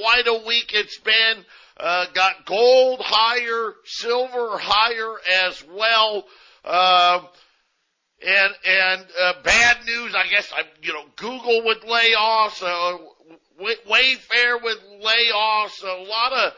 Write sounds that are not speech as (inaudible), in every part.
Quite a week it's been. Uh, got gold higher, silver higher as well. Uh, and and uh, bad news, I guess. I, you know, Google with layoffs, uh, Wayfair with layoffs, a lot of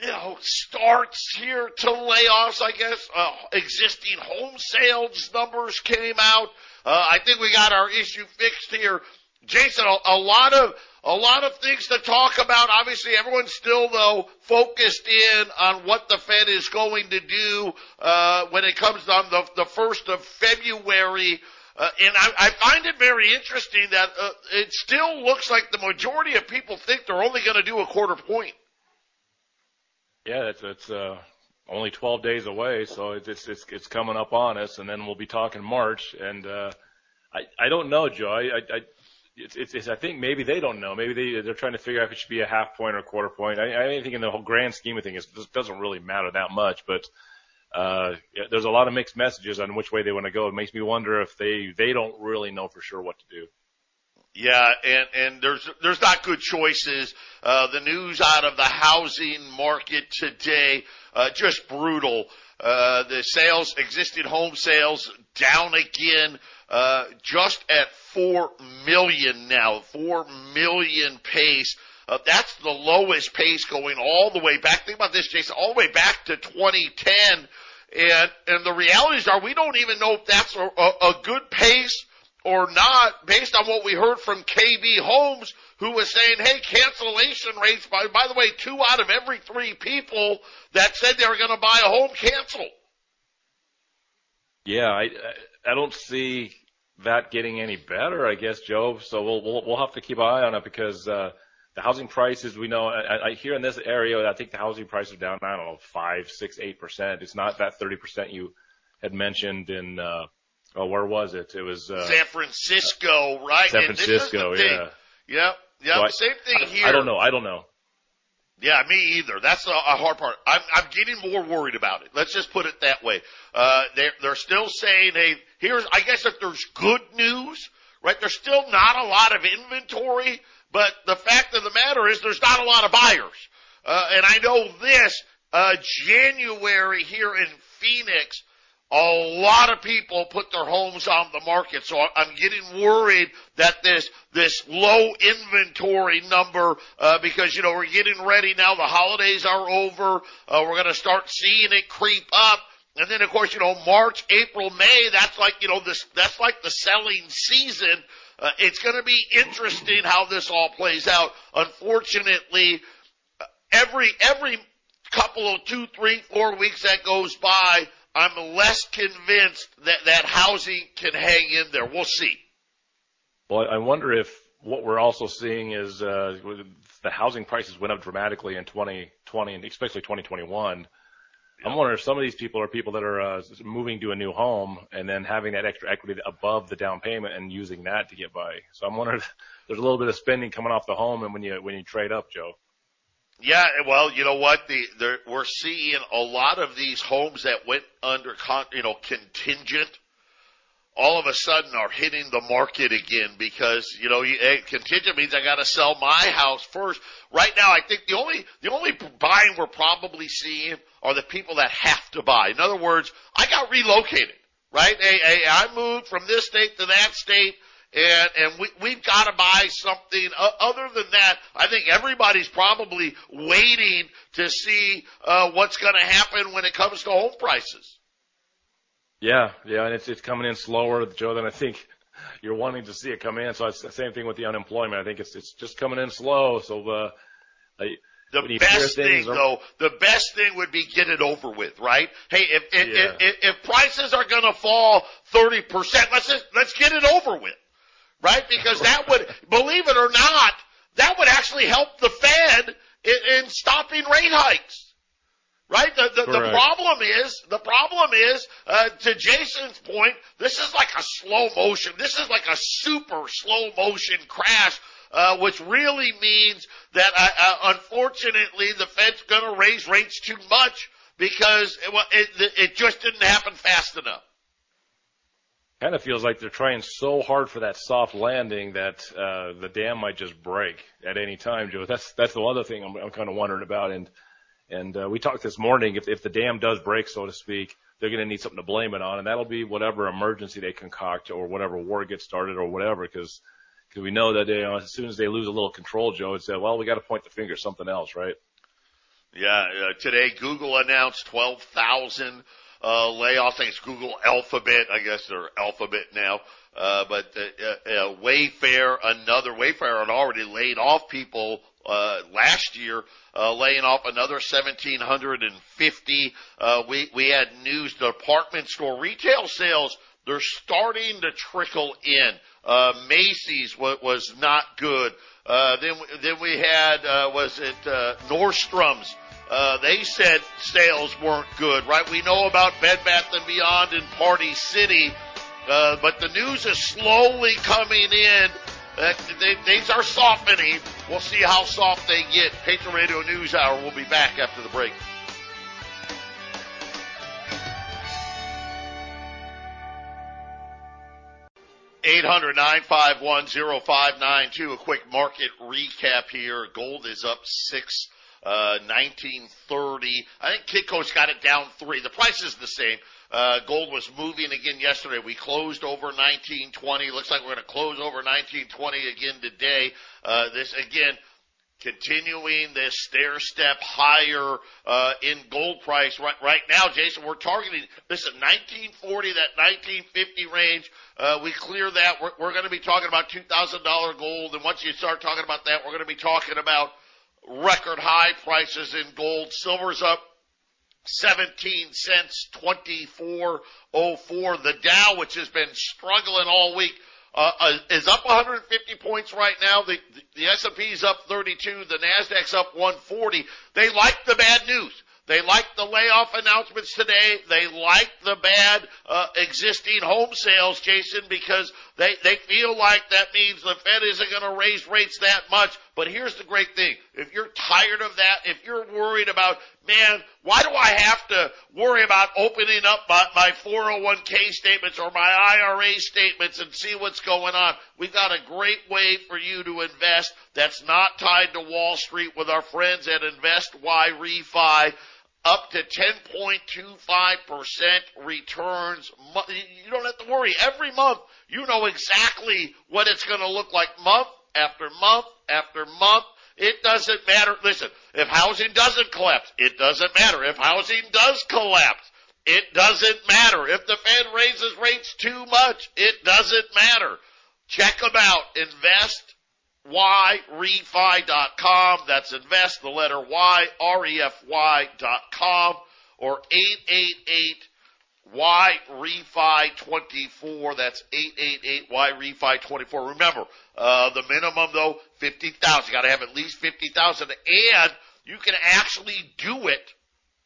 you know starts here to layoffs. I guess uh, existing home sales numbers came out. Uh, I think we got our issue fixed here, Jason. A, a lot of a lot of things to talk about. Obviously, everyone's still though focused in on what the Fed is going to do uh, when it comes on the the first of February. Uh, and I, I find it very interesting that uh, it still looks like the majority of people think they're only going to do a quarter point. Yeah, it's it's uh, only 12 days away, so it's it's it's, it's coming up on us, and then we'll be talking March. And uh, I I don't know, Joe. I, I it's, it's, it's, I think maybe they don't know. Maybe they they're trying to figure out if it should be a half point or a quarter point. I, I think in the whole grand scheme of things, it doesn't really matter that much. But uh, there's a lot of mixed messages on which way they want to go. It makes me wonder if they they don't really know for sure what to do. Yeah, and and there's there's not good choices. Uh, the news out of the housing market today, uh, just brutal. Uh, the sales, existing home sales, down again, uh, just at four million now, four million pace. Uh, that's the lowest pace going all the way back. Think about this, Jason, all the way back to 2010. And, and the realities are we don't even know if that's a, a, a good pace or not based on what we heard from KB Homes, who was saying, hey, cancellation rates, by, by the way, two out of every three people that said they were going to buy a home canceled. Yeah, I, I don't see that getting any better, I guess, Joe. So we'll we'll, we'll have to keep an eye on it because uh, the housing prices we know. I, I here in this area, I think the housing prices are down. I don't know, five, six, eight percent. It's not that thirty percent you had mentioned in. Uh, oh, where was it? It was uh, San Francisco, right? San Francisco, yeah. Yep, yep. So Same thing I, here. I don't know. I don't know. Yeah, me either. That's a, a hard part. I'm, I'm getting more worried about it. Let's just put it that way. Uh, they're, they're still saying, hey, here's, I guess if there's good news, right, there's still not a lot of inventory, but the fact of the matter is there's not a lot of buyers. Uh, and I know this, uh, January here in Phoenix, a lot of people put their homes on the market. So I'm getting worried that this, this low inventory number, uh, because, you know, we're getting ready now. The holidays are over. Uh, we're going to start seeing it creep up. And then of course, you know, March, April, May, that's like, you know, this, that's like the selling season. Uh, it's going to be interesting how this all plays out. Unfortunately, every, every couple of two, three, four weeks that goes by, I'm less convinced that that housing can hang in there. We'll see. Well, I wonder if what we're also seeing is uh, the housing prices went up dramatically in 2020 and especially 2021. I'm wondering if some of these people are people that are uh, moving to a new home and then having that extra equity above the down payment and using that to get by. So I'm wondering if there's a little bit of spending coming off the home and when you when you trade up, Joe. Yeah, well, you know what? The, the we're seeing a lot of these homes that went under, con, you know, contingent, all of a sudden are hitting the market again because you know, you, hey, contingent means I got to sell my house first. Right now, I think the only the only buying we're probably seeing are the people that have to buy. In other words, I got relocated, right? Hey, hey, I moved from this state to that state and and we we've got to buy something. Uh, other than that, I think everybody's probably waiting to see uh, what's going to happen when it comes to home prices. Yeah, yeah, and it's it's coming in slower, Joe, than I think you're wanting to see it come in. So it's the same thing with the unemployment. I think it's it's just coming in slow. So uh, I, the best thing, though, the best thing would be get it over with, right? Hey, if if, yeah. if, if, if prices are going to fall thirty percent, let's just let's get it over with right? Because that would, believe it or not, that would actually help the Fed in, in stopping rate hikes. Right? The, the, the, problem is, the problem is, uh, to Jason's point, this is like a slow motion. This is like a super slow motion crash, uh, which really means that, uh, uh unfortunately, the Fed's gonna raise rates too much because it, it, it just didn't happen fast enough kind of feels like they're trying so hard for that soft landing that uh, the dam might just break at any time, Joe. That's that's the other thing I'm, I'm kind of wondering about. And and uh, we talked this morning. If if the dam does break, so to speak, they're going to need something to blame it on, and that'll be whatever emergency they concoct or whatever war gets started or whatever, because because we know that you know, as soon as they lose a little control, Joe, it's uh, well, we got to point the finger at something else, right? Yeah. Uh, today, Google announced 12,000 uh, layoffs. Thanks Google Alphabet. I guess they're Alphabet now. Uh, but uh, uh, Wayfair, another Wayfair had already laid off people uh, last year, uh, laying off another 1,750. Uh, we we had news department store retail sales. They're starting to trickle in. Uh, Macy's was, was not good. Uh, then then we had uh, was it uh, Nordstrom's uh, they said sales weren't good, right? We know about Bed Bath and Beyond and Party City, uh, but the news is slowly coming in. They, things are softening. We'll see how soft they get. Patriot Radio News Hour. We'll be back after the break. Eight hundred nine five one zero five nine two. A quick market recap here. Gold is up six 1930. Uh, I think Kitco's got it down three. The price is the same. Uh, gold was moving again yesterday. We closed over 1920. Looks like we're going to close over 1920 again today. Uh, this again, continuing this stair step higher uh, in gold price right right now, Jason. We're targeting this is 1940, that 1950 range. Uh, we clear that. We're, we're going to be talking about two thousand dollar gold, and once you start talking about that, we're going to be talking about record high prices in gold. Silver's up 17 cents, 2404. The Dow, which has been struggling all week, uh, uh, is up 150 points right now. The, the, S&P is up 32. The Nasdaq's up 140. They like the bad news. They like the layoff announcements today. They like the bad uh, existing home sales, Jason, because they they feel like that means the Fed isn't going to raise rates that much. But here's the great thing: if you're tired of that, if you're worried about, man, why do I have to worry about opening up my, my 401k statements or my IRA statements and see what's going on? We've got a great way for you to invest that's not tied to Wall Street with our friends at Invest Y Refi up to 10.25% returns. You don't have to worry. Every month, you know exactly what it's going to look like month after month after month. It doesn't matter. Listen, if housing doesn't collapse, it doesn't matter. If housing does collapse, it doesn't matter. If the Fed raises rates too much, it doesn't matter. Check them out. Invest yrefi.com. That's invest the letter Y, R-E-F-Y dot com or 888 Y Refi 24. That's 888 Y Refi 24. Remember, uh, the minimum though, 50,000. You gotta have at least 50,000 and you can actually do it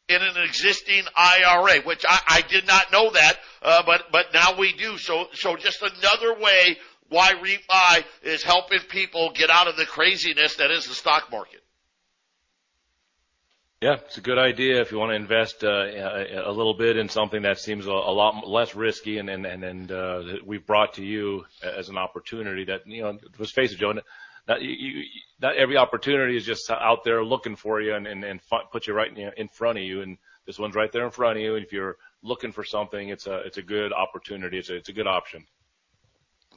in an existing IRA, which I, I did not know that, uh, but, but now we do. So, so just another way Y Refi is helping people get out of the craziness that is the stock market. Yeah, it's a good idea if you want to invest uh, a little bit in something that seems a, a lot less risky, and and and, and uh, we've brought to you as an opportunity that you know. Let's face it, Joe. Not, you, not every opportunity is just out there looking for you and and, and put you right in, in front of you. And this one's right there in front of you. And if you're looking for something, it's a it's a good opportunity. It's a it's a good option.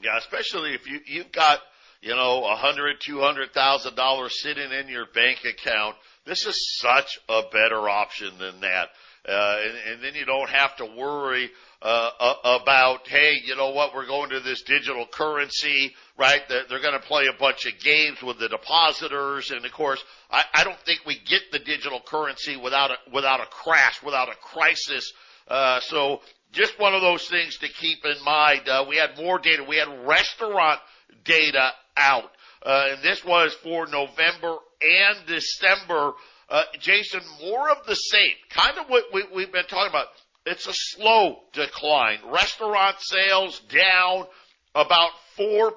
Yeah, especially if you you've got you know a hundred, two hundred thousand dollars sitting in your bank account. This is such a better option than that. Uh, and, and then you don't have to worry uh, about, hey, you know what, we're going to this digital currency, right? They're, they're going to play a bunch of games with the depositors, and of course, I, I don't think we get the digital currency without a, without a crash, without a crisis. Uh, so just one of those things to keep in mind. Uh, we had more data. We had restaurant data out. uh, and this was for November and December. Uh, Jason, more of the same, kind of what we, we've been talking about. It's a slow decline. Restaurant sales down about 4%.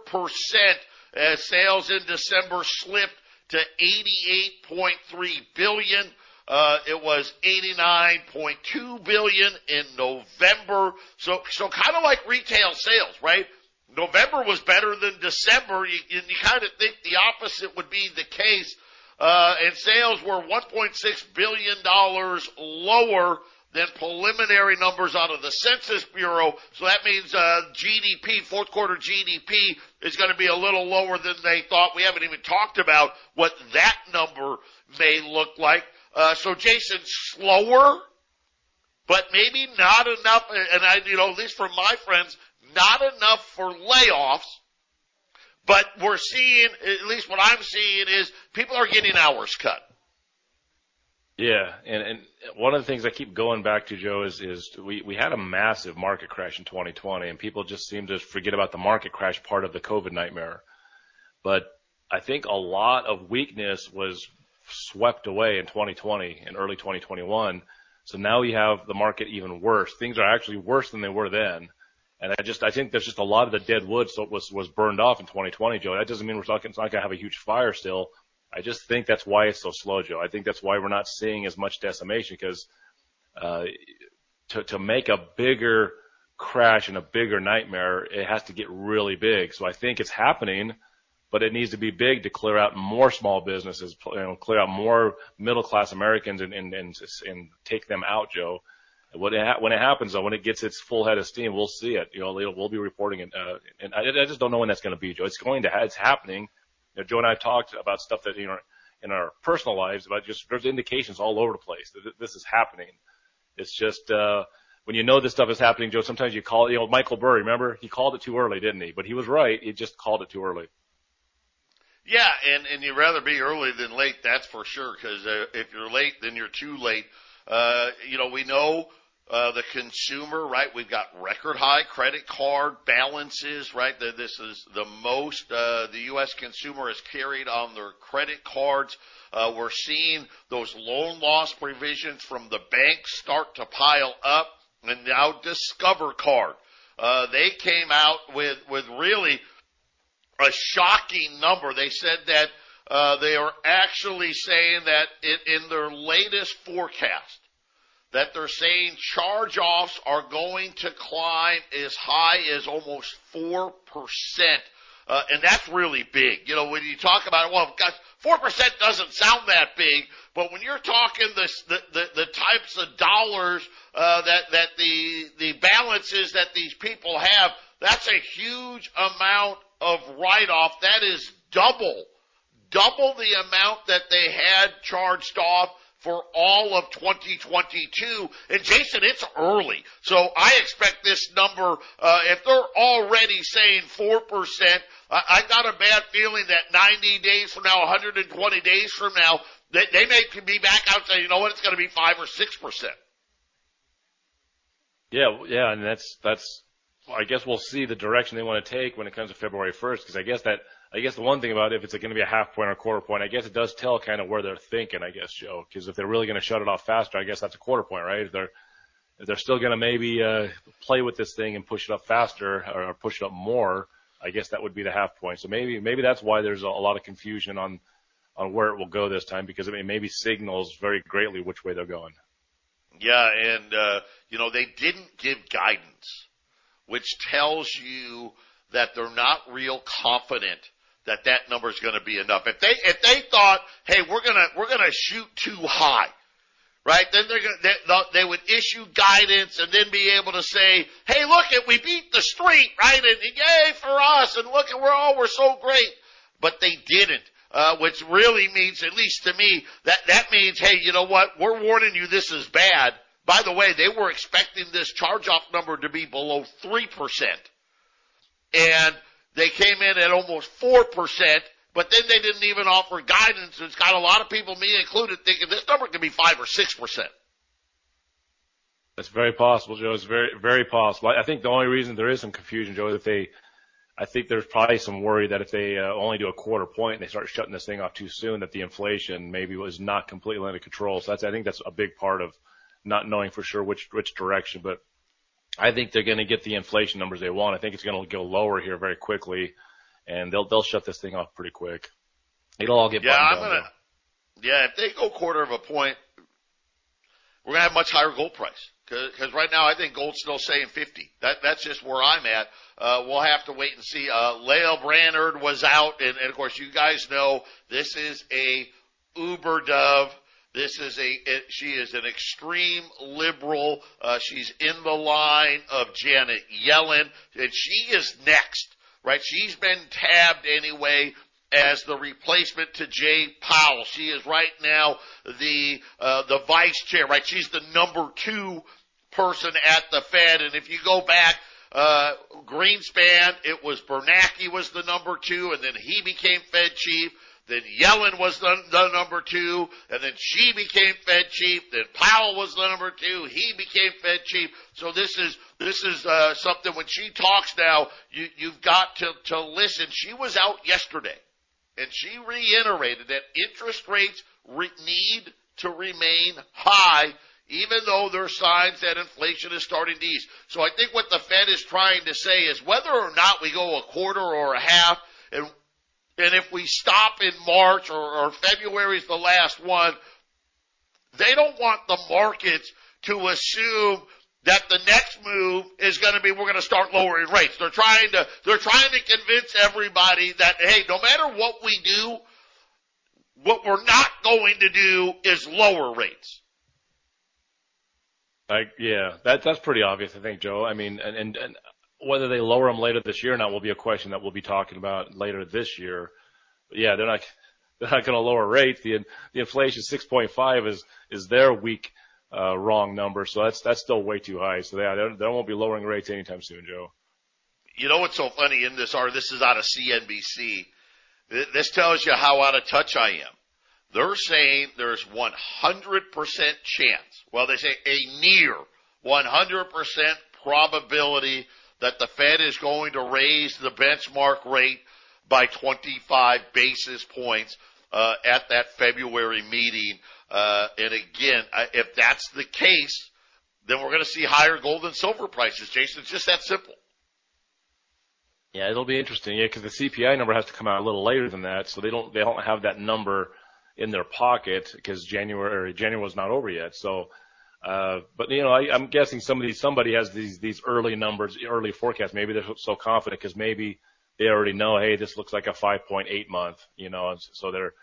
As sales in December slipped to 88.3 billion. Uh, it was 89.2 billion in November. So, so kind of like retail sales, right? November was better than December. You, you kind of think the opposite would be the case. Uh, and sales were 1.6 billion dollars lower than preliminary numbers out of the Census Bureau. So that means uh, GDP, fourth quarter GDP, is going to be a little lower than they thought. We haven't even talked about what that number may look like. Uh, so Jason, slower, but maybe not enough. And I, you know, at least from my friends, not enough for layoffs. But we're seeing, at least what I'm seeing is people are getting hours cut. Yeah, and and one of the things I keep going back to, Joe, is is we we had a massive market crash in 2020, and people just seem to forget about the market crash part of the COVID nightmare. But I think a lot of weakness was swept away in 2020 and early 2021. So now we have the market even worse. Things are actually worse than they were then. And I just, I think there's just a lot of the dead wood so was, was burned off in 2020, Joe. That doesn't mean we're talking, it's not going to have a huge fire still. I just think that's why it's so slow, Joe. I think that's why we're not seeing as much decimation because uh, to to make a bigger crash and a bigger nightmare, it has to get really big. So I think it's happening, but it needs to be big to clear out more small businesses, you know, clear out more middle class Americans and and and, and take them out, Joe. When it, ha- when it happens, though, when it gets its full head of steam, we'll see it. You know, we'll be reporting it. Uh, and I, I just don't know when that's going to be, Joe. It's going to, ha- it's happening know, Joe and I have talked about stuff that you know in our personal lives about just there's indications all over the place that this is happening. It's just uh, when you know this stuff is happening, Joe. Sometimes you call you know Michael Burry. Remember he called it too early, didn't he? But he was right. He just called it too early. Yeah, and and you'd rather be early than late. That's for sure. Because uh, if you're late, then you're too late. Uh, you know, we know uh, the consumer, right? We've got record high credit card balances, right? This is the most uh, the U.S. consumer has carried on their credit cards. Uh, we're seeing those loan loss provisions from the banks start to pile up, and now Discover Card. Uh, they came out with with really a shocking number. They said that uh, they are actually saying that it, in their latest forecast that they're saying charge offs are going to climb as high as almost 4%. Uh, and that's really big. You know, when you talk about, well, gosh, 4% doesn't sound that big, but when you're talking the, the, the, the types of dollars, uh, that, that the, the balances that these people have, that's a huge amount of write-off. That is double, double the amount that they had charged off for all of 2022. And Jason, it's early. So I expect this number, uh, if they're already saying 4%, I, I got a bad feeling that 90 days from now, 120 days from now, they, they may be back out saying, you know what, it's going to be 5 or 6%. Yeah, yeah, and that's, that's, I guess we'll see the direction they want to take when it comes to February 1st, because I guess that I guess the one thing about it, if it's going to be a half point or a quarter point, I guess it does tell kind of where they're thinking, I guess, Joe. Because if they're really going to shut it off faster, I guess that's a quarter point, right? If they're if they're still going to maybe uh, play with this thing and push it up faster or, push it up more, I guess that would be the half point. So maybe maybe that's why there's a, a lot of confusion on on where it will go this time because it maybe signals very greatly which way they're going. Yeah, and uh, you know they didn't give guidance, which tells you that they're not real confident that that number is going to be enough. If they if they thought, hey, we're gonna we're gonna shoot too high, right? Then they're gonna they, they would issue guidance and then be able to say, hey, look it, we beat the street, right? And yay for us, and look at we're all we're so great, but they didn't. Uh, which really means, at least to me, that that means, hey, you know what? We're warning you, this is bad. By the way, they were expecting this charge-off number to be below three percent, and they came in at almost 4%, but then they didn't even offer guidance. It's got a lot of people, me included, thinking this number could be 5 or 6%. That's very possible, Joe. It's very, very possible. I think the only reason there is some confusion, Joe, is if they, I think there's probably some worry that if they uh, only do a quarter point and they start shutting this thing off too soon, that the inflation maybe was not completely under control. So that's I think that's a big part of not knowing for sure which which direction. But I think they're going to get the inflation numbers they want. I think it's going to go lower here very quickly, and they'll they'll shut this thing off pretty quick. It'll all get yeah. I'm gonna though. yeah. If they go quarter of a point, we're gonna have much higher gold price because right now I think gold's still saying 50. That that's just where I'm at. Uh, we'll have to wait and see. Uh, Lael Brainerd was out, and, and of course you guys know this is a uber dove. This is a she is an extreme liberal. Uh, she's in the line of Janet Yellen, and she is next, right? She's been tabbed anyway as the replacement to Jay Powell. She is right now the uh, the vice chair, right? She's the number two person at the Fed, and if you go back uh, Greenspan, it was Bernanke was the number two, and then he became Fed chief. Then Yellen was the, the number two, and then she became Fed chief. Then Powell was the number two. He became Fed chief. So this is this is uh, something. When she talks now, you you've got to to listen. She was out yesterday, and she reiterated that interest rates re- need to remain high even though there are signs that inflation is starting to ease. So I think what the Fed is trying to say is whether or not we go a quarter or a half, and and if we stop in March or, or February is the last one, they don't want the markets to assume that the next move is going to be we're going to start lowering rates. They're trying to they're trying to convince everybody that hey, no matter what we do, what we're not going to do is lower rates. Like, yeah, that that's pretty obvious, I think, Joe. I mean, and, and and whether they lower them later this year or not will be a question that we'll be talking about later this year. But yeah, they're not (laughs) they're not going to lower rates. The the inflation 6.5 is is their weak uh, wrong number, so that's that's still way too high. So yeah, they, won't be lowering rates anytime soon, Joe. You know what's so funny in this art? This is out of CNBC. This tells you how out of touch I am. They're saying there's 100% chance. Well, they say a near 100% probability that the Fed is going to raise the benchmark rate by 25 basis points uh, at that February meeting. Uh, and again, if that's the case, then we're going to see higher gold and silver prices. Jason, it's just that simple. Yeah, it'll be interesting. Yeah, because the CPI number has to come out a little later than that, so they don't they don't have that number in their pocket because January January was not over yet. So, uh, but you know, I, I'm guessing some of these somebody has these these early numbers, early forecasts. Maybe they're so confident because maybe they already know, hey, this looks like a 5.8 month. You know, so they're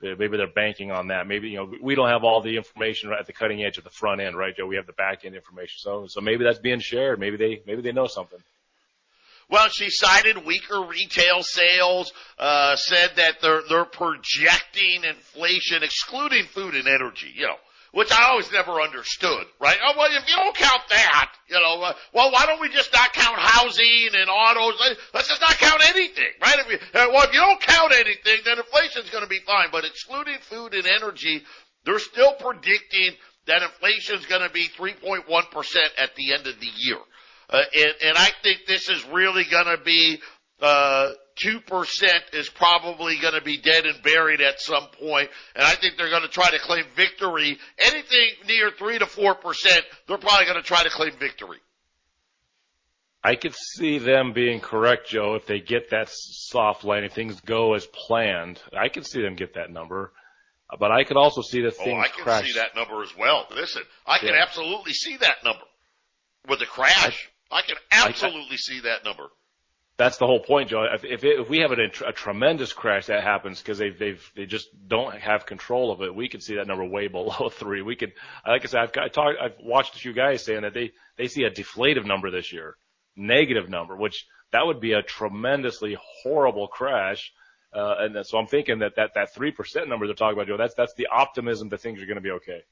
maybe they're banking on that. Maybe you know we don't have all the information at the cutting edge of the front end, right, Joe? We have the back end information. So so maybe that's being shared. Maybe they maybe they know something. Well, she cited weaker retail sales, uh, said that they're, they're projecting inflation, excluding food and energy, you know, which I always never understood, right? Oh, well, if you don't count that, you know, uh, well, why don't we just not count housing and autos? Let's just not count anything, right? If we, uh, well, if you don't count anything, then inflation's going to be fine. But excluding food and energy, they're still predicting that inflation's going to be 3.1% at the end of the year. Uh, and, and I think this is really going to be uh, two percent is probably going to be dead and buried at some point, and I think they're going to try to claim victory. Anything near three to four percent, they're probably going to try to claim victory. I could see them being correct, Joe, if they get that soft landing, things go as planned. I could see them get that number. But I could also see the things oh, I can crash. see that number as well. Listen, I can yeah. absolutely see that number with a crash. I can absolutely see that number. That's the whole point, Joe. If if, it, if we have a, a tremendous crash that happens because they they've they just don't have control of it, we could see that number way (laughs) below three. We could, like I said, I've I talked, I've watched a few guys saying that they they see a deflative number this year, negative number, which that would be a tremendously horrible crash. Uh, and so I'm thinking that that that three percent number they're talking about, Joe, that's that's the optimism that things are going to be okay.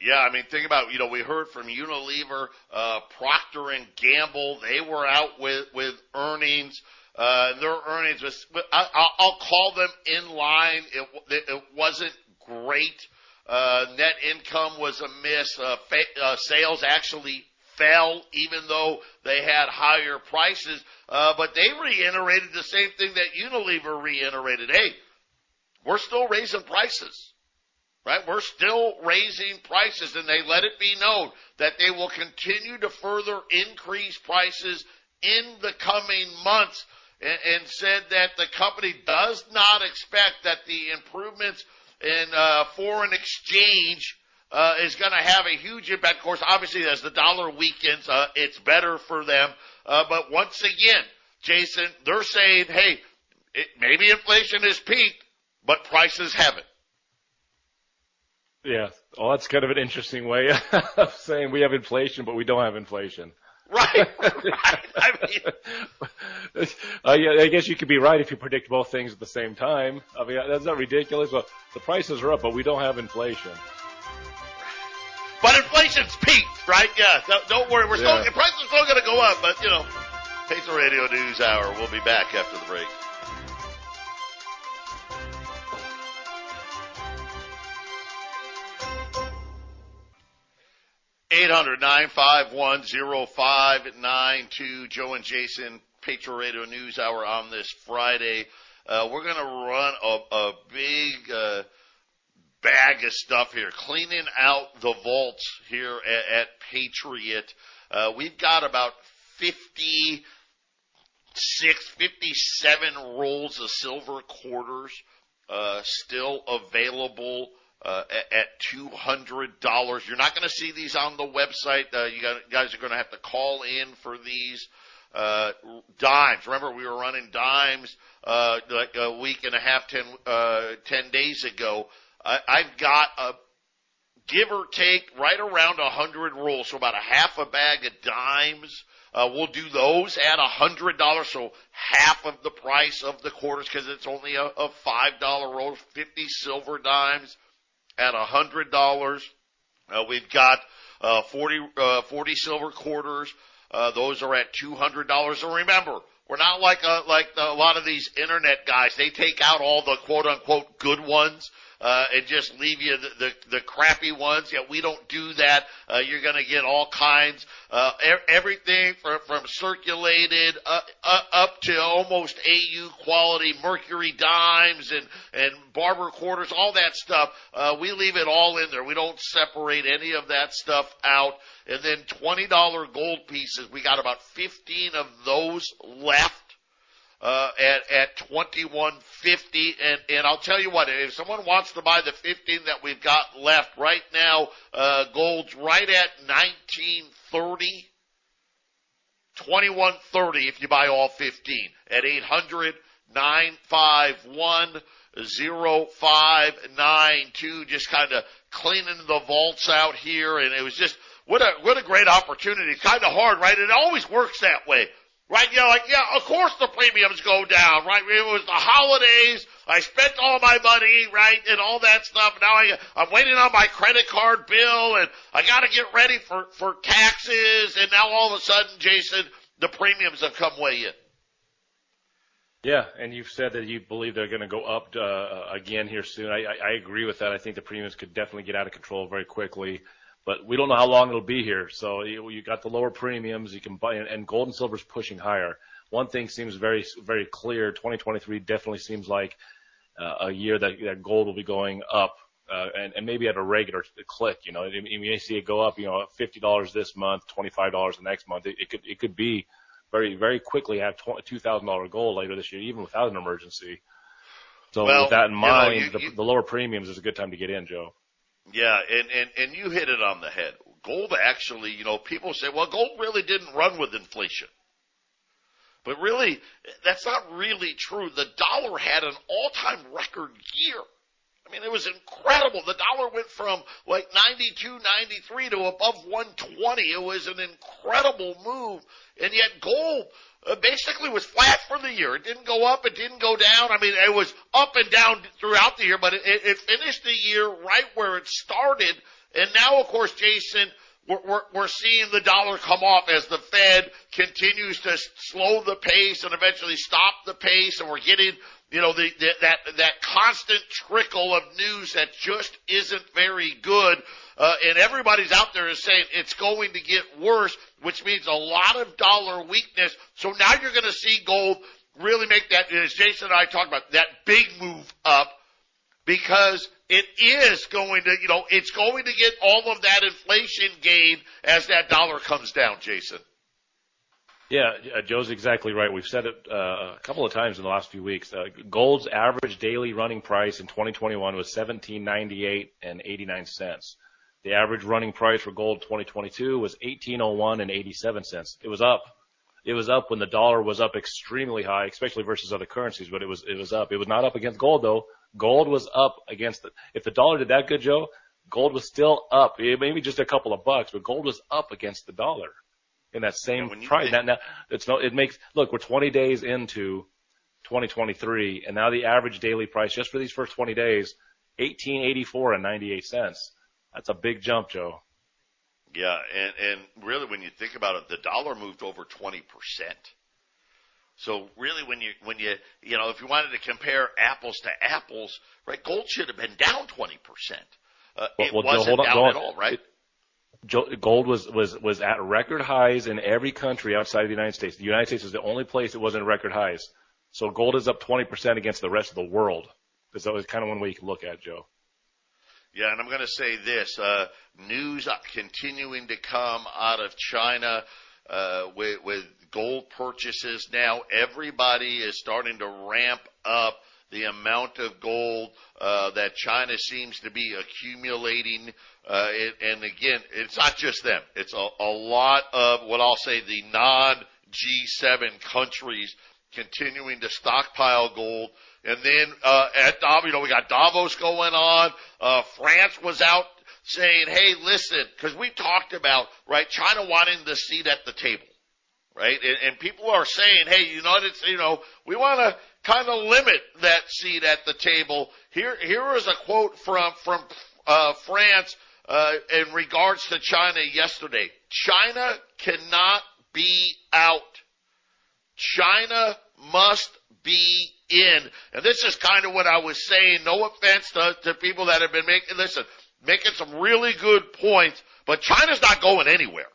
Yeah, I mean, think about you know we heard from Unilever, uh, Procter and Gamble. They were out with with earnings. Uh, their earnings was I, I'll call them in line. It it wasn't great. Uh, net income was a miss. Uh, fa- uh, sales actually fell even though they had higher prices. Uh, but they reiterated the same thing that Unilever reiterated. Hey, we're still raising prices. Right? We're still raising prices and they let it be known that they will continue to further increase prices in the coming months and, and said that the company does not expect that the improvements in uh, foreign exchange uh, is going to have a huge impact. Of course, obviously, as the dollar weakens, uh, it's better for them. Uh, but once again, Jason, they're saying, hey, it, maybe inflation has peaked, but prices haven't. Yeah. Well, that's kind of an interesting way (laughs) of saying we have inflation, but we don't have inflation. Right, (laughs) right. I mean, uh, yeah, I guess you could be right if you predict both things at the same time. I mean, that's not ridiculous. But the prices are up, but we don't have inflation. But inflation's peaked, right? Yeah. Don't, don't worry. We're yeah. still prices are still going to go up, but you know, Patriot Radio News Hour. We'll be back after the break. 800-951-0592. Joe and Jason, Patriot Radio News Hour on this Friday. Uh, we're going to run a, a big uh, bag of stuff here, cleaning out the vaults here at, at Patriot. Uh, we've got about 56, 57 rolls of silver quarters uh, still available uh, at two hundred dollars. You're not going to see these on the website. Uh, you guys are going to have to call in for these uh, dimes. Remember, we were running dimes uh, like a week and a half, ten uh, ten days ago. I, I've got a give or take right around a hundred rolls, so about a half a bag of dimes. Uh, we'll do those at a hundred dollars, so half of the price of the quarters because it's only a, a five dollar roll, fifty silver dimes at a hundred dollars. Uh, we've got uh, 40, uh, 40 silver quarters. Uh, those are at two hundred dollars. And remember, we're not like a, like the, a lot of these internet guys. They take out all the quote unquote good ones uh, and just leave you the, the, the crappy ones. Yeah, we don't do that. Uh, you're going to get all kinds, uh, everything from, from circulated uh, uh, up to almost AU quality mercury dimes and, and barber quarters, all that stuff. Uh, we leave it all in there. We don't separate any of that stuff out. And then $20 gold pieces. We got about 15 of those left uh, at at twenty one fifty, and and I'll tell you what, if someone wants to buy the fifteen that we've got left right now, uh, gold's right at nineteen thirty. 2130 if you buy all 15 at 800 951 0592 just kind of cleaning the vaults out here and it was just what a what a great opportunity. Kind of hard right? It always works that way Right? You like, yeah, of course the premiums go down, right? It was the holidays. I spent all my money, right? And all that stuff. Now I, I'm waiting on my credit card bill and I gotta get ready for, for taxes. And now all of a sudden, Jason, the premiums have come way in. Yeah, and you've said that you believe they're going to go up uh, again here soon. I, I, I agree with that. I think the premiums could definitely get out of control very quickly but we don't know how long it'll be here. So you, you got the lower premiums, you can buy, and, and gold and silver is pushing higher. One thing seems very, very clear. 2023 definitely seems like uh, a year that, that gold will be going up, uh, and, and maybe at a regular click. You know, you may see it go up, you know, $50 this month, $25 the next month. It, it could, it could be very, very quickly have $2,000 gold later this year, even without an emergency. So well, with that in mind, you know, you, the, you, the lower premiums is a good time to get in, Joe. Yeah, and, and, and you hit it on the head. Gold actually, you know, people say, well, gold really didn't run with inflation. But really, that's not really true. The dollar had an all-time record year. I mean, it was incredible. The dollar went from like 92, 93 to above 120. It was an incredible move. And yet gold uh, basically was flat for the year. It didn't go up. It didn't go down. I mean, it was up and down throughout the year, but it, it finished the year right where it started. And now, of course, Jason, we're, we're, we're seeing the dollar come off as the Fed continues to slow the pace and eventually stop the pace, and we're getting you know, the, the, that that constant trickle of news that just isn't very good, uh, and everybody's out there is saying it's going to get worse, which means a lot of dollar weakness. So now you're going to see gold really make that, as Jason and I talked about, that big move up because it is going to, you know, it's going to get all of that inflation gain as that dollar comes down, Jason. Yeah, Joe's exactly right. We've said it uh, a couple of times in the last few weeks. Uh, gold's average daily running price in 2021 was 17.98 and 89 cents. The average running price for gold 2022 was 18.01 and 87 cents. It was up. It was up when the dollar was up extremely high, especially versus other currencies, but it was it was up. It was not up against gold though. Gold was up against the, if the dollar did that good, Joe, gold was still up. Maybe just a couple of bucks, but gold was up against the dollar in that same price. Now, now, it's no, it makes, look, we're 20 days into 2023 and now the average daily price just for these first 20 days, 1884 and 98 cents. That's a big jump, Joe. Yeah. And, and really when you think about it, the dollar moved over 20%. So really when you, when you, you know, if you wanted to compare apples to apples, right, gold should have been down 20%. Uh, well, it well, wasn't down on, at all, right? It, gold was, was, was at record highs in every country outside of the United States. The United States is the only place it wasn't record highs. So gold is up 20% against the rest of the world. That's always kind of one way you can look at it, Joe. Yeah, and I'm going to say this, uh, news continuing to come out of China, uh, with, with gold purchases now. Everybody is starting to ramp up the amount of gold uh, that China seems to be accumulating. Uh, it, and again, it's not just them. It's a, a lot of what I'll say the non G7 countries continuing to stockpile gold. And then uh, at Davos, you know, we got Davos going on. Uh, France was out saying, "Hey, listen," because we talked about right China wanting the seat at the table, right? And, and people are saying, "Hey, United, you know, we want to kind of limit that seat at the table. Here, here is a quote from from uh, France uh, in regards to China yesterday. China cannot be out. China must be in. And this is kind of what I was saying. No offense to, to people that have been making, listen, making some really good points, but China's not going anywhere.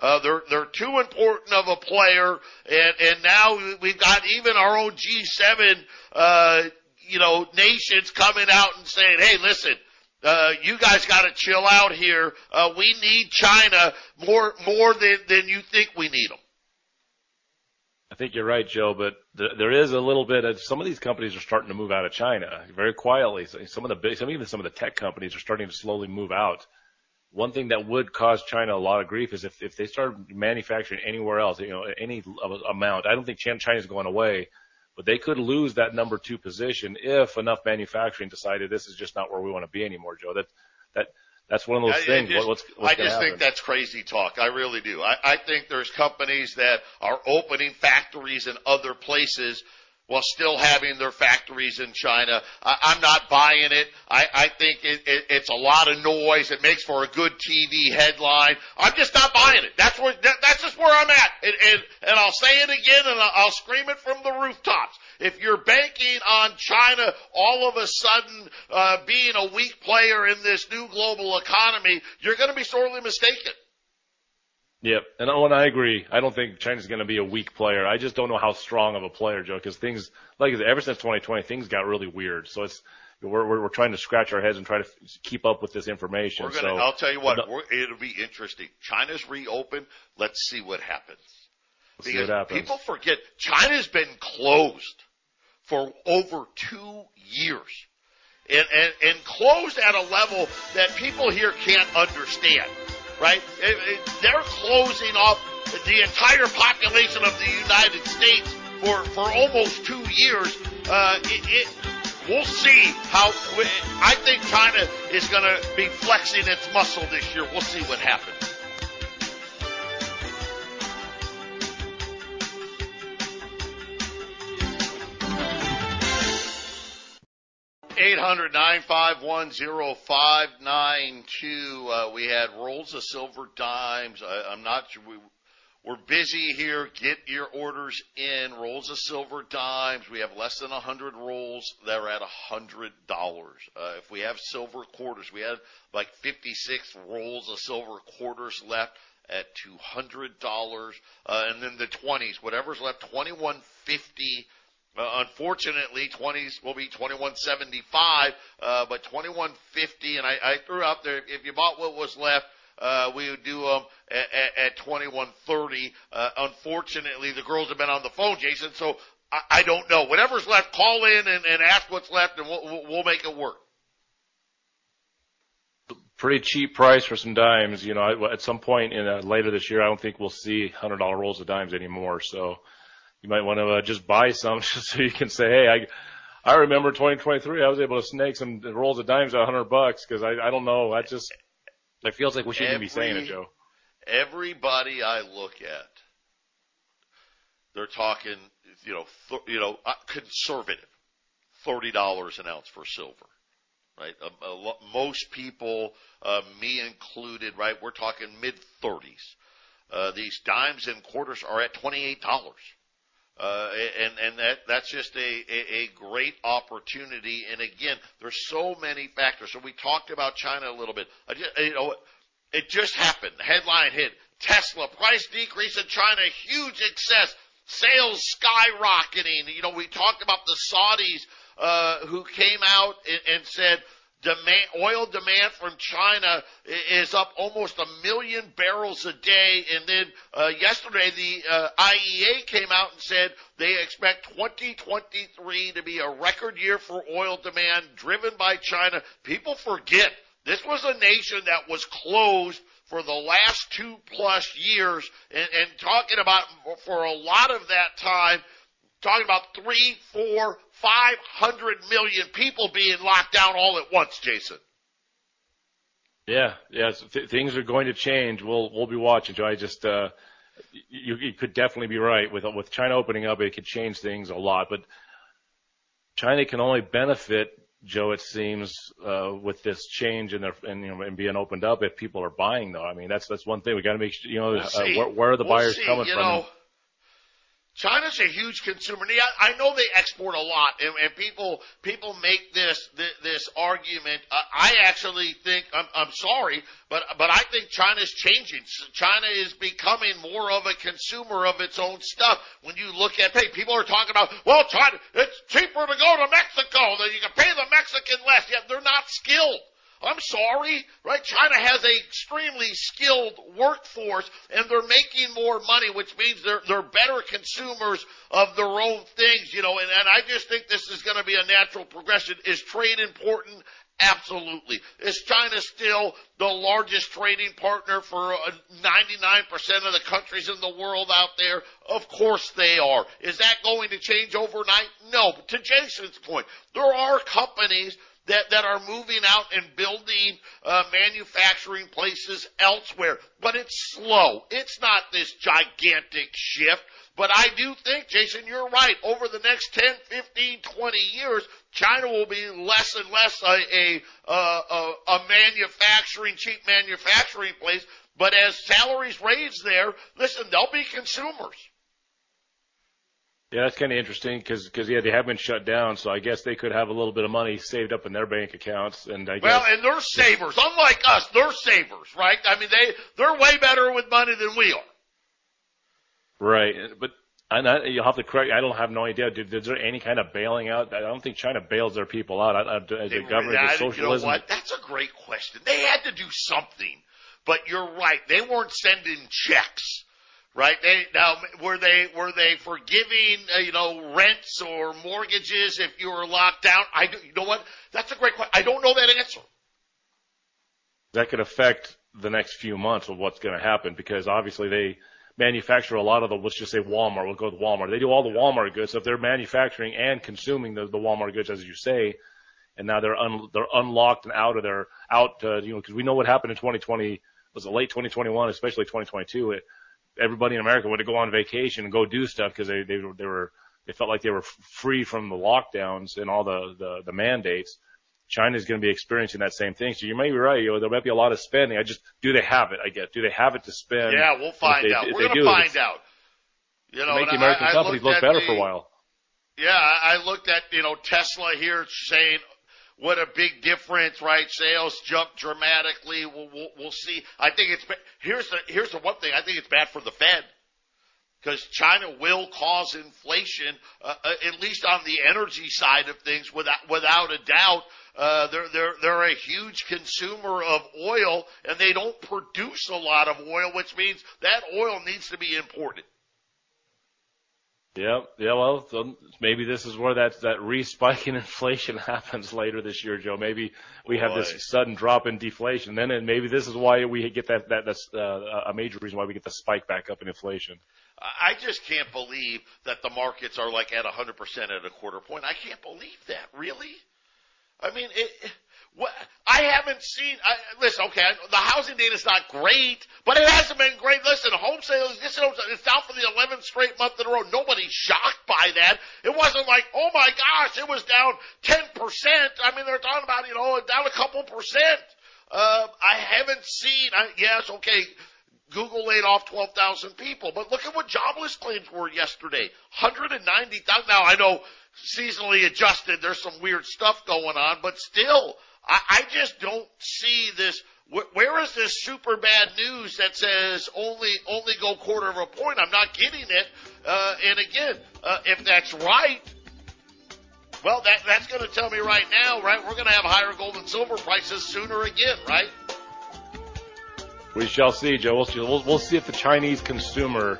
Uh, they're they're too important of a player, and and now we've got even our own G7, uh, you know, nations coming out and saying, "Hey, listen, uh, you guys got to chill out here. Uh, we need China more more than than you think we need them." I think you're right, Joe, but th- there is a little bit of some of these companies are starting to move out of China very quietly. Some of the big, some even some of the tech companies are starting to slowly move out one thing that would cause China a lot of grief is if, if they start manufacturing anywhere else, you know, any amount. I don't think China China's going away, but they could lose that number two position if enough manufacturing decided this is just not where we want to be anymore, Joe. That, that, that's one of those I, things. Just, what's, what's I just happen? think that's crazy talk. I really do. I, I think there's companies that are opening factories in other places while still having their factories in China. I, I'm not buying it. I, I think it, it, it's a lot of noise. It makes for a good TV headline. I'm just not buying it. That's where that, that's just where I'm at. And, and, and I'll say it again, and I'll scream it from the rooftops. If you're banking on China all of a sudden uh, being a weak player in this new global economy, you're going to be sorely mistaken. Yep, and oh, when I agree, I don't think China's going to be a weak player. I just don't know how strong of a player, Joe, because things like ever since 2020, things got really weird. So it's we're, we're we're trying to scratch our heads and try to keep up with this information. We're gonna. So, I'll tell you what, it'll be interesting. China's reopened. Let's see what happens. Because happens. people forget China's been closed for over two years. And, and, and closed at a level that people here can't understand right? They're closing off the entire population of the United States for, for almost two years. Uh, it, it, we'll see how. I think China is going to be flexing its muscle this year. We'll see what happens. 800 951 Uh, we had rolls of silver dimes. I, I'm not sure. We, we're busy here. Get your orders in. Rolls of silver dimes. We have less than a hundred rolls that are at a hundred dollars. Uh, if we have silver quarters, we had like 56 rolls of silver quarters left at two hundred dollars, uh, and then the twenties, whatever's left, twenty one fifty. Uh, unfortunately, twenties will be twenty one seventy five, uh, but twenty one fifty, and I, I threw out there if you bought what was left. Uh, we would do them at, at, at 2130. Uh, unfortunately, the girls have been on the phone, Jason, so I, I don't know. Whatever's left, call in and, and ask what's left, and we'll, we'll make it work pretty cheap price for some dimes. You know, at some point in uh, later this year, I don't think we'll see hundred dollar rolls of dimes anymore. So you might want to uh, just buy some (laughs) so you can say, hey, I. I remember 2023. I was able to snake some rolls of dimes at 100 bucks because I, I don't know. That just it feels like we shouldn't Every, be saying it, Joe. Everybody I look at, they're talking, you know, th- you know, uh, conservative, thirty dollars an ounce for silver right? A, a, most people, uh, me included, right? We're talking mid 30s. Uh, these dimes and quarters are at $28. Uh, and, and that, that's just a, a, a great opportunity. And again, there's so many factors. So we talked about China a little bit. I just, you know, it just happened. The headline hit. Tesla price decrease in China, huge excess. Sales skyrocketing. You know, we talked about the Saudis uh, who came out and, and said demand, oil demand from China is up almost a million barrels a day. And then uh, yesterday, the uh, IEA came out and said they expect 2023 to be a record year for oil demand driven by China. People forget this was a nation that was closed for the last two plus years and, and talking about for a lot of that time talking about three, four, five hundred million people being locked down all at once, Jason. Yeah, yeah, th- things are going to change. We'll we'll be watching. Joe, I just uh, you, you could definitely be right with with China opening up. It could change things a lot, but China can only benefit. Joe, it seems, uh, with this change in their and, you know, and being opened up, if people are buying, though, I mean, that's that's one thing we got to make sure. You know, uh, where, where, are the we'll buyers see. coming you from? Know, China's a huge consumer. I know they export a lot, and, and people people make this this, this argument. Uh, I actually think I'm, I'm sorry, but but I think China's changing. China is becoming more of a consumer of its own stuff. When you look at hey, people are talking about well, China it's cheaper to go to Mexico. That you can pay the Mexican less. Yet they're not skilled. I'm sorry, right? China has a extremely skilled workforce and they're making more money, which means they're, they're better consumers of their own things, you know, and, and I just think this is going to be a natural progression. Is trade important? Absolutely. Is China still the largest trading partner for 99% uh, of the countries in the world out there? Of course they are. Is that going to change overnight? No. But to Jason's point, there are companies that, that are moving out and building uh, manufacturing places elsewhere. But it's slow. It's not this gigantic shift. But I do think, Jason, you're right. Over the next 10, 15, 20 years, China will be less and less a, a, a, a manufacturing, cheap manufacturing place. But as salaries raise there, listen, they'll be consumers. Yeah, that's kind of interesting because because yeah, they have been shut down, so I guess they could have a little bit of money saved up in their bank accounts, and I guess well, and they're savers, unlike us. They're savers, right? I mean, they they're way better with money than we are. Right, but and I, you'll have to correct. I don't have no idea. Did, is there any kind of bailing out? I don't think China bails their people out. I, I, as a government, I, socialism. You know what? That's a great question. They had to do something, but you're right. They weren't sending checks right? They now were they were they forgiving uh, you know rents or mortgages if you were locked down? I do, you know what? That's a great question. I don't know that answer. That could affect the next few months of what's going to happen because obviously they manufacture a lot of the let's just say Walmart. We'll go with Walmart. They do all the Walmart goods. So if they're manufacturing and consuming the, the Walmart goods, as you say, and now they're un, they're unlocked and out of their out uh, you know because we know what happened in 2020 was it late 2021, especially 2022. It, everybody in America would go on vacation and go do stuff because they, they, they were, they felt like they were free from the lockdowns and all the, the, the mandates. China is going to be experiencing that same thing. So you may be right. You know, there might be a lot of spending. I just do they have it? I guess do they have it to spend? Yeah, we'll find they, out. We're going to find out. You know, make the American I, companies I look better the, for a while. Yeah, I looked at you know Tesla here saying what a big difference, right? Sales jumped dramatically. We'll, we'll, we'll see. I think it's here's the here's the one thing. I think it's bad for the Fed because China will cause inflation, uh, uh, at least on the energy side of things, without without a doubt. Uh, they're they're they're a huge consumer of oil, and they don't produce a lot of oil, which means that oil needs to be imported. Yeah, yeah. Well, so maybe this is where that that re-spike in (laughs) inflation happens later this year, Joe. Maybe we have this sudden drop in deflation. Then, and maybe this is why we get that that that's uh, a major reason why we get the spike back up in inflation. I just can't believe that the markets are like at 100% at a quarter point. I can't believe that. Really? I mean, it, what, I haven't seen. I, listen, okay, the housing data is not great, but it hasn't been home sales, this it's down for the 11th straight month in a row. Nobody's shocked by that. It wasn't like, oh my gosh, it was down 10%. I mean, they're talking about, you know, down a couple percent. Uh, I haven't seen, I, yes, okay, Google laid off 12,000 people, but look at what jobless claims were yesterday. 190,000. Now I know seasonally adjusted, there's some weird stuff going on, but still, I, I just don't see this. Where is this super bad news that says only only go quarter of a point? I'm not getting it. Uh, and again, uh, if that's right, well, that that's going to tell me right now, right? We're going to have higher gold and silver prices sooner again, right? We shall see, Joe. We'll see, we'll, we'll see if the Chinese consumer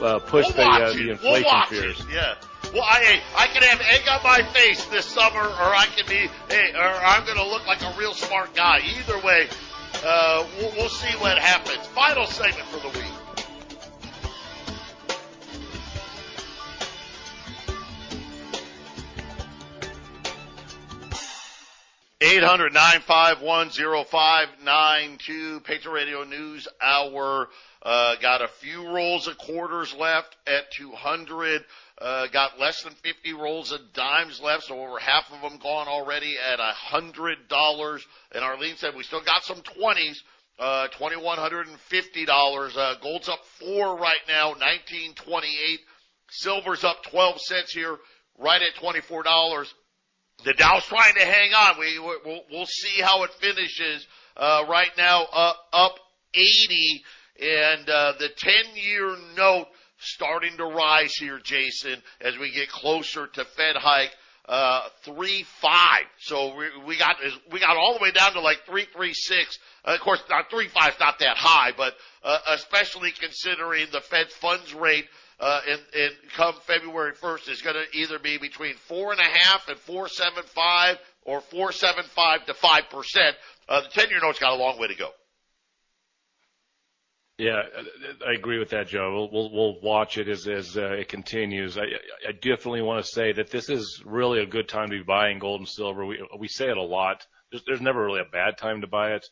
uh, push we'll the, uh, the inflation we'll fears. It. Yeah. Well, I I can have egg on my face this summer, or I can be, hey, or I'm going to look like a real smart guy. Either way, uh, we'll, we'll see what happens. Final segment for the week. 800 951 Patriot Radio News Hour. Uh, got a few rolls of quarters left at 200. Uh, got less than 50 rolls of dimes left, so over half of them gone already at hundred dollars. And Arlene said we still got some 20s, uh, $2,150. Uh, gold's up four right now, 1928. Silver's up 12 cents here, right at $24. The Dow's trying to hang on. We, we'll, we'll see how it finishes. Uh, right now, uh, up 80 and uh, the 10-year note starting to rise here, Jason, as we get closer to Fed hike uh, three five. So we, we got we got all the way down to like three three six. Uh, of course, not three five is not that high, but uh, especially considering the Fed funds rate uh, in, in come February first is going to either be between four and a half and four seven five or four seven five to five percent. Uh, the ten year note's got a long way to go. Yeah, I agree with that, Joe. We'll we'll, we'll watch it as as uh, it continues. I I definitely want to say that this is really a good time to be buying gold and silver. We we say it a lot. There's there's never really a bad time to buy it.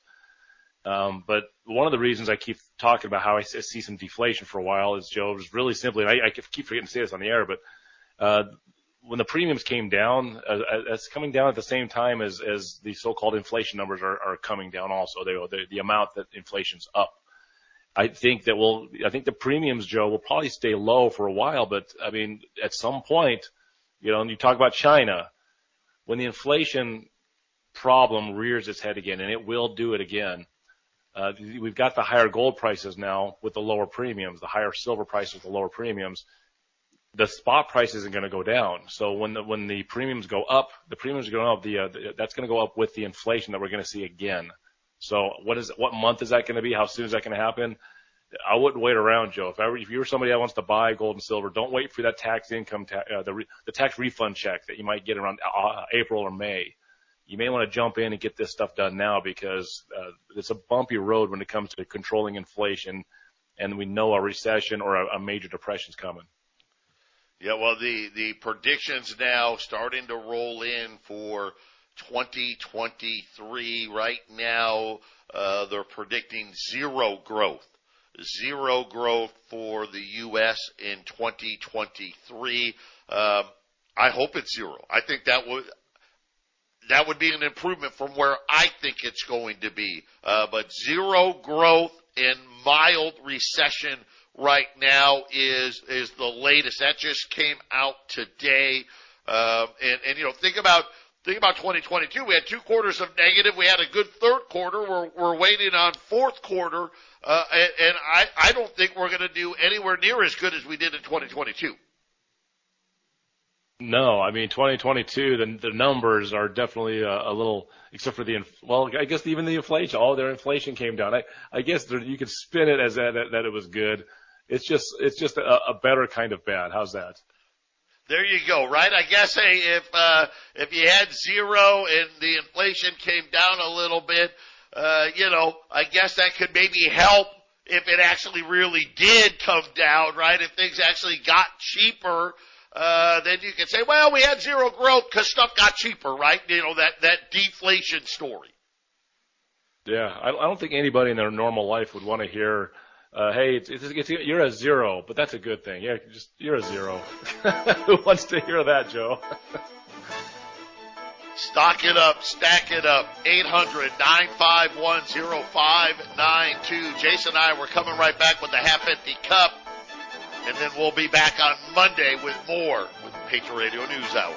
Um, but one of the reasons I keep talking about how I see some deflation for a while is Joe is really simply. I, I keep forgetting to say this on the air, but uh, when the premiums came down, uh, it's coming down at the same time as as the so-called inflation numbers are, are coming down. Also, they, the the amount that inflation's up. I think that will, I think the premiums, Joe, will probably stay low for a while, but I mean, at some point, you know, and you talk about China, when the inflation problem rears its head again, and it will do it again, uh, we've got the higher gold prices now with the lower premiums, the higher silver prices with the lower premiums. The spot price isn't going to go down. So when the when the premiums go up, the premiums are going up. The, uh, the that's going to go up with the inflation that we're going to see again. So what is what month is that going to be? How soon is that going to happen? I wouldn't wait around, Joe. If ever if you're somebody that wants to buy gold and silver, don't wait for that tax income ta- uh, the re- the tax refund check that you might get around uh, April or May. You may want to jump in and get this stuff done now because uh, it's a bumpy road when it comes to controlling inflation, and we know a recession or a, a major depression is coming. Yeah, well, the the predictions now starting to roll in for 2023. Right now, uh, they're predicting zero growth. Zero growth for the U.S. in 2023. Um, I hope it's zero. I think that would, that would be an improvement from where I think it's going to be. Uh, but zero growth and mild recession right now is is the latest. That just came out today. Um, and and you know think about think about 2022. We had two quarters of negative. We had a good third quarter. We're we're waiting on fourth quarter. Uh, and, and I I don't think we're going to do anywhere near as good as we did in 2022. No, I mean 2022. The the numbers are definitely a, a little, except for the well, I guess even the inflation. All their inflation came down. I I guess there, you could spin it as that, that that it was good. It's just it's just a, a better kind of bad. How's that? There you go, right? I guess hey, if uh, if you had zero and the inflation came down a little bit, uh, you know, I guess that could maybe help if it actually really did come down, right? If things actually got cheaper uh, then you could say, well, we had zero growth because stuff got cheaper, right? You know, that, that deflation story. Yeah, I, I don't think anybody in their normal life would want to hear, uh, hey, it's, it's, it's, you're a zero, but that's a good thing. Yeah, just, you're a zero. (laughs) Who wants to hear that, Joe? (laughs) Stock it up, stack it up. 800 951 0592. Jason and I, we're coming right back with the half empty cup. And then we'll be back on Monday with more with Patriot Radio News Hour.